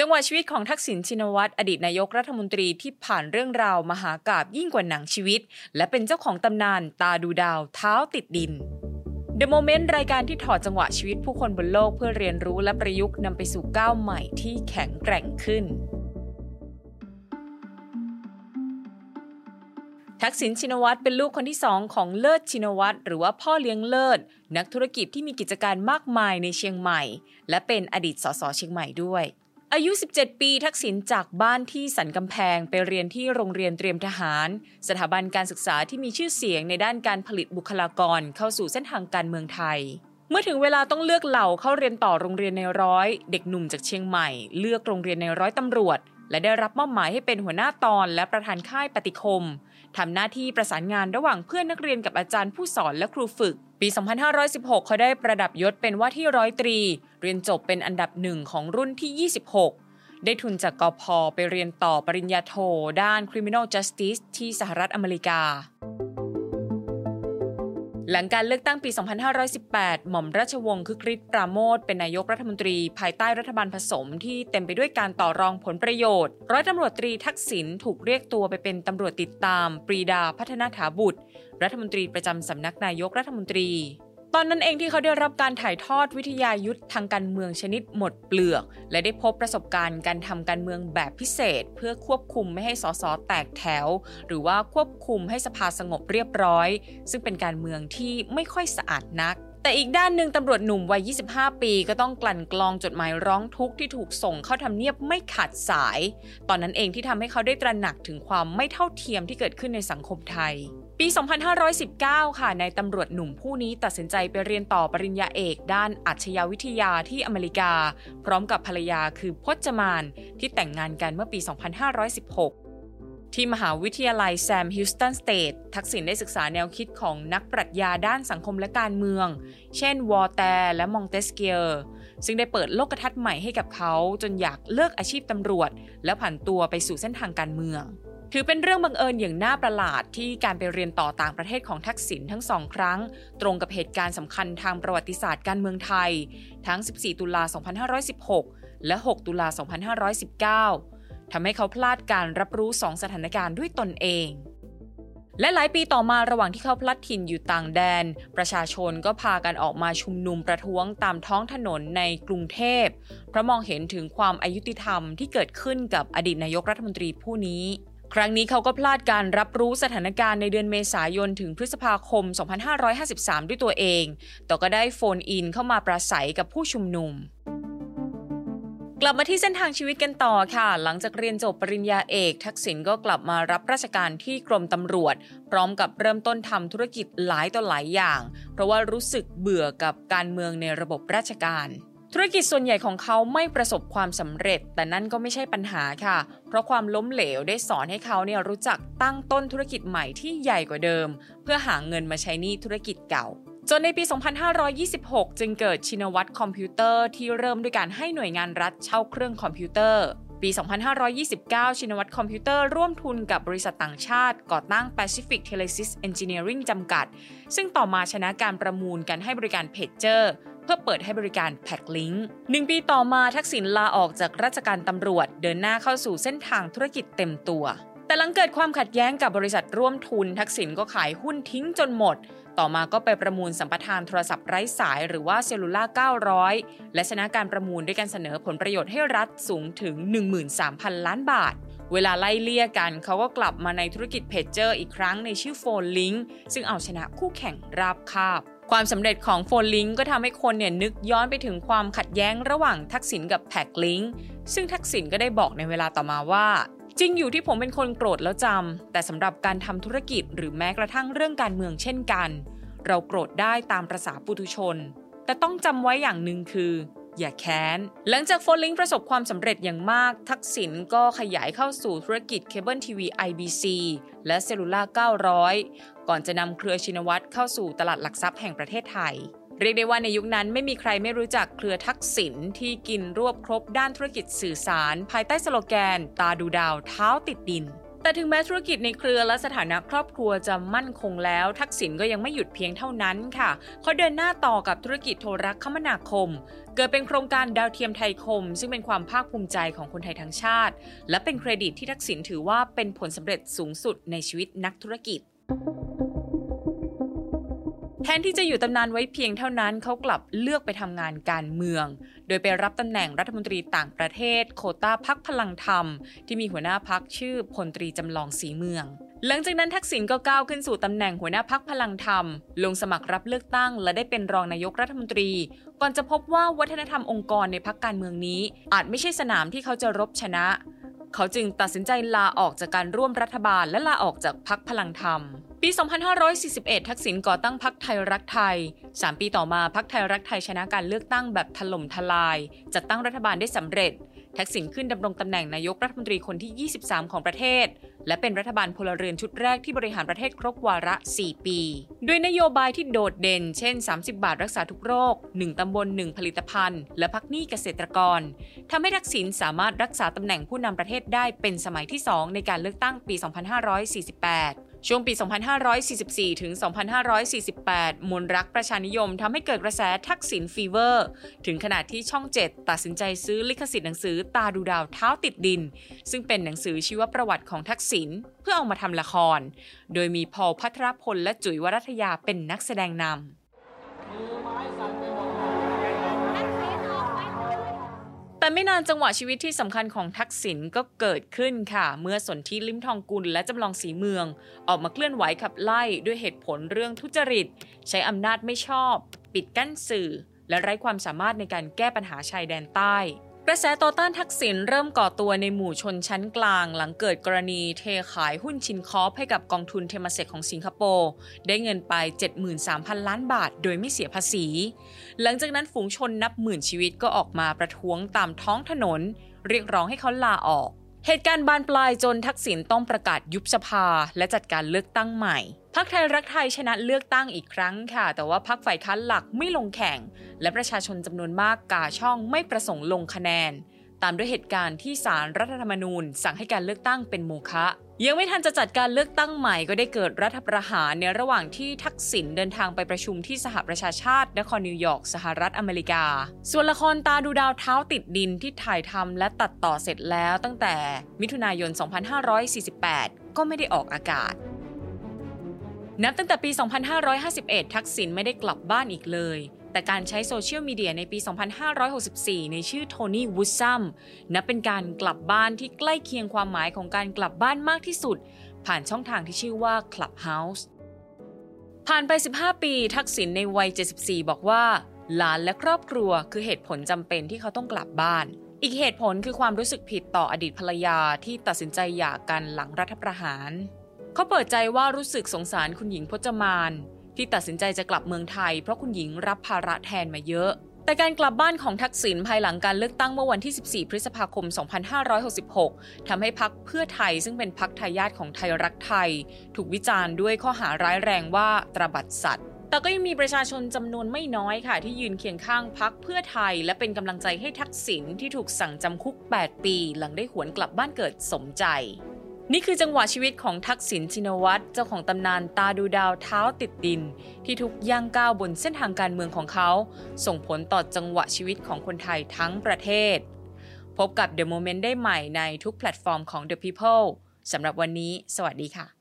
จังหวะชีวิตของทักษิณชินวัตรอดีตนายกรัฐมนตรีที่ผ่านเรื่องราวมหากาบยิ่งกว่าหนังชีวิต และเป็นเจ้าของตำนานตาดูดาวเท้าติดดิน The Moment รายการที่ถอดจังหวะชีวิตผู้คนบนโลกเพื่อเรียนรู้และประยุกต์นำไปสู่ก้าวใหม่ที่แข็งแกร่งขึ้นทักษิณชินวัตรเป็นลูกคนที่สองของเลิศชินวัตรหรือว่าพ่อเลี้ยงเลิศ นักธุรกิจที่มีกิจการมากมายในเชียงใหม่ และเป็นอดีตสสเชียงใหม่ด้วย อายุ 17 ปีทักษิณจากบ้านที่สันกำแพงไปเรียนที่โรงเรียนเตรียมทหาร สถาบันการศึกษาที่มีชื่อเสียงในด้านการผลิตบุคลากรเข้าสู่เส้นทางการเมืองไทย เมื่อถึงเวลาต้องเลือกเหล่าเข้าเรียนต่อโรงเรียนในร้อย เด็กหนุ่มจากเชียงใหม่ เลือกโรงเรียนในร้อยตำรวจ และได้รับมอบหมายให้เป็นหัวหน้าตอนและประธานค่ายปฏิคม ทำหน้าที่ประสานงานระหว่างเพื่อนนักเรียนกับอาจารย์ผู้สอนและครูฝึก ปี 2516 เขาได้ประดับยศเป็นว่าที่ร้อยตรี เรียนจบเป็นอันดับหนึ่งของรุ่นที่ 26 ได้ทุนจากกพไปเรียนต่อปริญญาโทด้าน Criminal Justice ที่สหรัฐอเมริกา หลังการเลือกตั้งปี 2518 หม่อมราชวงศ์คึกฤทธิ์ปราโมทเป็นนายกรัฐมนตรีภายใต้รัฐบาลผสมที่เต็มไปด้วยการต่อรองผลประโยชน์ ร้อยตำรวจตรีทักษิณถูกเรียกตัวไปเป็นตำรวจติดตาม ปรีดาพัฒนาถาบุตร รัฐมนตรีประจำสำนักนายกรัฐมนตรี ตอนนั้นเองที่เขาได้รับการถ่ายทอดวิทยายุทธทางการเมืองชนิดหมดเปลือก และได้พบประสบการณ์การทำการเมืองแบบพิเศษ เพื่อควบคุมไม่ให้สสแตกแถว หรือว่าควบคุมให้สภาสงบเรียบร้อย ซึ่งเป็นการเมืองที่ไม่ค่อยสะอาดนักแต่อีกด้านหนึ่งตำรวจหนุ่มวัย 25 ปีก็ต้องกลั่นกรองจดหมายร้องทุกข์ที่ถูกส่งเข้าทำเนียบไม่ขาดสาย ตอนนั้นเองที่ทำให้เขาได้ตระหนักถึงความไม่เท่าเทียมที่เกิดขึ้นในสังคมไทย ปี 2519 ค่ะในตำรวจหนุ่มผู้นี้ตัดสินใจไปเรียนต่อปริญญาเอกด้านอัจฉริยวิทยาที่อเมริกา พร้อมกับภรรยาคือพจมานที่แต่งงานกันเมื่อปี 2516 ที่มหาวิทยาลัย Sam Houston State ทักษิณได้ศึกษาแนวคิดของนักปรัชญาด้านสังคมและการเมือง เช่นวอลแตร์และมองเตสกิเออซึ่งได้เปิดโลกทัศน์ใหม่ให้กับเขาจนอยากเลิกอาชีพตำรวจ และผันตัวไปสู่เส้นทางการเมือง ถือเป็นเรื่องบังเอิญอย่างน่าประหลาดที่การไปเรียนต่อต่างประเทศของทักษิณทั้งสองครั้ง ตรงกับเหตุการณ์สำคัญทางประวัติศาสตร์การเมืองไทย ทั้ง 14 ตุลา 2516 และ 6 ตุลา 2519 ทำให้เขาพลาดการรับรู้สองสถานการณ์ด้วยตนเอง และหลายปีต่อมาระหว่างที่เขาพลัดถิ่นอยู่ต่างแดน ประชาชนก็พากันออกมาชุมนุมประท้วงตามท้องถนนในกรุงเทพเพราะมองเห็นถึงความอายุติธรรมที่เกิดขึ้นกับอดีตนายกรัฐมนตรีผู้นี้ ครั้งนี้เขาก็พลาดการรับรู้สถานการณ์ในเดือนเมษายนถึงพฤษภาคม 2553 ด้วยตัวเอง แต่ก็ได้โฟนอินเข้ามาปราศัยกับผู้ชุมนุมกลับมาที่เส้นทางชีวิตกันต่อค่ะ หลังจากเรียนจบปริญญาเอก ทักษิณก็กลับมารับราชการที่กรมตำรวจ พร้อมกับเริ่มต้นทำธุรกิจหลายต่อหลายอย่าง เพราะว่ารู้สึกเบื่อกับการเมืองในระบบราชการ ธุรกิจส่วนใหญ่ของเขาไม่ประสบความสำเร็จ แต่นั่นก็ไม่ใช่ปัญหาค่ะ เพราะความล้มเหลวได้สอนให้เขาเนี่ยรู้จักตั้งต้นธุรกิจใหม่ที่ใหญ่กว่าเดิม เพื่อหาเงินมาใช้หนี้ธุรกิจเก่าจนในปี 2526 จึงเกิดชินวัตรคอมพิวเตอร์ที่เริ่มด้วยการให้หน่วยงานรัฐเช่าเครื่องคอมพิวเตอร์ ปี 2529 ชินวัตรคอมพิวเตอร์ร่วมทุนกับบริษัทต่างชาติ ก่อตั้ง Pacific Telesis Engineering จำกัด ซึ่งต่อมาชนะการประมูลการให้บริการเพจเจอร์ เพื่อเปิดให้บริการแพคลิงค์หนึ่งปีต่อมาทักษิณลาออกจากราชการตำรวจ เดินหน้าเข้าสู่เส้นทางธุรกิจเต็มตัว แต่หลังเกิดความขัดแย้งกับบริษัทร่วมทุน ทักษิณก็ขายหุ้นทิ้งจนหมด ต่อมาก็ไปประมูลสัมปทานโทรศัพท์ไร้สายหรือว่า Cellular 900 และชนะการประมูลด้วยการเสนอผลประโยชน์ให้รัฐสูงถึง 13,000 ล้านบาทเวลาไล่เลี่ยกันเขาก็กลับมาในธุรกิจเพจเจอร์อีกครั้งในชื่อโฟนลิงค์ซึ่งเอาชนะคู่แข่งราบคาบ ความสำเร็จของโฟนลิงค์ก็ทำให้คนเนี่ยนึกย้อนไปถึงความขัดแย้งระหว่างทักษิณกับแพคลิงค์ซึ่งทักษิณก็ได้บอกในเวลาต่อมาว่า จริงอยู่ที่ผมเป็นคนโกรธแล้วจำแต่สำหรับการทำธุรกิจหรือแม้กระทั่งเรื่องการเมืองเช่นกัน เราโกรธได้ตามประสาปุถุชน แต่ต้องจำไว้อย่างหนึ่งคือ อย่าแค้น หลังจากโฟนลิงค์ประสบความสำเร็จอย่างมาก ทักษิณก็ขยายเข้าสู่ธุรกิจเคเบิลทีวี IBC และเซลลูล่า900 ก่อนจะนำเครือชินวัตรเข้าสู่ตลาดหลักทรัพย์แห่งประเทศไทย เรียกได้ว่าในยุคนั้นไม่มีใครไม่รู้จักเครือทักษิณที่กินรวบครบด้านธุรกิจสื่อสาร ภายใต้สโลแกน ตาดูดาวเท้าติดดินแต่ถึงแม้ธุรกิจในเครือและสถานะครอบครัวจะมั่นคงแล้ว ทักษิณก็ยังไม่หยุดเพียงเท่านั้นค่ะเขาเดินหน้าต่อกับธุรกิจโทรคมนาคม เกิดเป็นโครงการดาวเทียมไทยคม ซึ่งเป็นความภาคภูมิใจของคนไทยทั้งชาติ และเป็นเครดิตที่ทักษิณถือว่าเป็นผลสำเร็จสูงสุดในชีวิตนักธุรกิจแทนที่จะหยุดตำนานไว้เพียงเท่านั้นเขากลับเลือกไปทำงานการเมือง โดยไปรับตำแหน่งรัฐมนตรีต่างประเทศ โควตาพรรคพลังธรรม ที่มีหัวหน้าพรรคชื่อพลตรีจำลองศรีเมือง หลังจากนั้นทักษิณก็ก้าวขึ้นสู่ตำแหน่งหัวหน้าพรรคพลังธรรม ลงสมัครรับเลือกตั้ง และได้เป็นรองนายกรัฐมนตรี ก่อนจะพบว่าวัฒนธรรมองค์กรในพรรคการเมืองนี้ อาจไม่ใช่สนามที่เขาจะรบชนะ เขาจึงตัดสินใจลาออกจากการร่วมรัฐบาลและลาออกจากพักพลังธรรม ปี 2541 ทักษิณก่อตั้งพักไทยรักไทย 3 ปีต่อมาพักไทยรักไทยชนะการเลือกตั้งแบบถล่มทลาย จัดตั้งรัฐบาลได้สำเร็จ ทักษิณขึ้นดำรงตำแหน่งนายกรัฐมนตรีคนที่ 23 ของประเทศ และเป็นรัฐบาลพลเรือนชุดแรกที่บริหารประเทศครบวาระ 4 ปี ด้วยนโยบายที่โดดเด่น เช่น 30 บาทรักษาทุกโรค 1 ตำบล 1 ผลิตภัณฑ์ และพักหนี้เกษตรกรทำให้ทักษิณสามารถรักษาตำแหน่งผู้นำประเทศได้เป็นสมัยที่ 2 ในการเลือกตั้งปี 2548 ช่วงปี 2544 ถึง 2548มวลรักประชานิยมทำให้เกิดกระแสทักษิณฟีเวอร์ ถึงขนาดที่ช่อง 7 ตัดสินใจซื้อลิขสิทธิ์หนังสือตาดูดาวเท้าติดดิน ซึ่งเป็นหนังสือชีวประวัติของทักษิณเพื่อเอามาทำละคร โดยมีพอลพัทรพลและจุ๋ยวรัตยาเป็นนักแสดงนำ แต่ไม่นานจังหวะชีวิตที่สำคัญของทักษิณก็เกิดขึ้นค่ะ เมื่อสนธิลิ้มทองกุลและจำลองศรีเมือง ออกมาเคลื่อนไหวขับไล่ด้วยเหตุผลเรื่องทุจริต ใช้อำนาจไม่ชอบ ปิดกั้นสื่อ และไร้ความสามารถในการแก้ปัญหาชายแดนใต้ กระแสต่อต้านทักษิณเริ่มก่อตัวในหมู่ชนชั้นกลาง หลังเกิดกรณีเทขายหุ้นชินคอร์ปให้กับกองทุนเทมาเส็กของสิงคโปร์ได้เงินไป 73,000 ล้านบาท โดยไม่เสียภาษี หลังจากนั้นฝูงชนนับหมื่นชีวิตก็ออกมาประท้วงตามท้องถนน เรียกร้องให้เขาลาออก เหตุการณ์บานปลายจนทักษิณต้องประกาศยุบสภา และจัดการเลือกตั้งใหม่พรรคไทยรักไทยชนะเลือกตั้งอีกครั้งค่ะ แต่ว่าพรรคฝ่ายค้านหลักไม่ลงแข่ง และประชาชนจำนวนมากกาช่องไม่ประสงค์ลงคะแนน ตามด้วยเหตุการณ์ที่สารรัฐธรรมนูญ สั่งให้การเลือกตั้งเป็นโมฆะ ยังไม่ทันจะจัดการเลือกตั้งใหม่ก็ได้เกิดรัฐประหารในระหว่างที่ทักษิณเดินทางไปประชุมที่สหประชาชาติ นครนิวยอร์กสหรัฐอเมริกา ส่วนละครตาดูดาวเท้าติดดินที่ถ่ายทำและตัดต่อเสร็จแล้วตั้งแต่มิถุนายน 2548 ก็ไม่ได้ออกอากาศ นับตั้งแต่ปี 2551 ทักษิณไม่ได้กลับบ้านอีกเลย แต่การใช้โซเชียลมีเดียในปี 2564 ในชื่อโทนี่วูดซัมนับเป็นการกลับบ้านที่ใกล้เคียงความหมายของการกลับบ้านมากที่สุด ผ่านช่องทางที่ชื่อว่า Clubhouse ผ่านไป 15 ปีทักษิณในวัย 74 บอกว่า หลานและครอบครัวคือเหตุผลจำเป็นที่เขาต้องกลับบ้าน อีกเหตุผลคือความรู้สึกผิดต่ออดีตภรรยาที่ตัดสินใจหย่ากันหลังรัฐประหาร เขาเปิดใจว่ารู้สึกสงสารคุณหญิงพจมาน ที่ตัดสินใจจะกลับเมืองไทย เพราะคุณหญิงรับภาระแทนมาเยอะ แต่การกลับบ้านของทักษิณภายหลังการเลือกตั้งเมื่อวันที่ 14 พฤษภาคม 2566ทำให้พักเพื่อไทยซึ่งเป็นพักทายาทของไทยรักไทย ถูกวิจารณ์ด้วยข้อหาร้ายแรงว่าตระบัดสัตว์แต่ก็ยังมีประชาชนจำนวนไม่น้อยค่ะ ที่ยืนเคียงข้างพักเพื่อไทย และเป็นกำลังใจให้ทักษิณที่ถูกสั่งจำคุก 8 ปี หลังได้หวนกลับบ้านเกิดสมใจ นี่คือจังหวะชีวิตของทักษิณชินวัตรเจ้าของตำนานตาดูดาวเท้าติดดิน ที่ทุกย่างก้าวบนเส้นทางการเมืองของเขา ส่งผลต่อจังหวะชีวิตของคนไทยทั้งประเทศ พบกับ The Moment ได้ใหม่ในทุกแพลตฟอร์มของ The People สำหรับวันนี้ สวัสดีค่ะ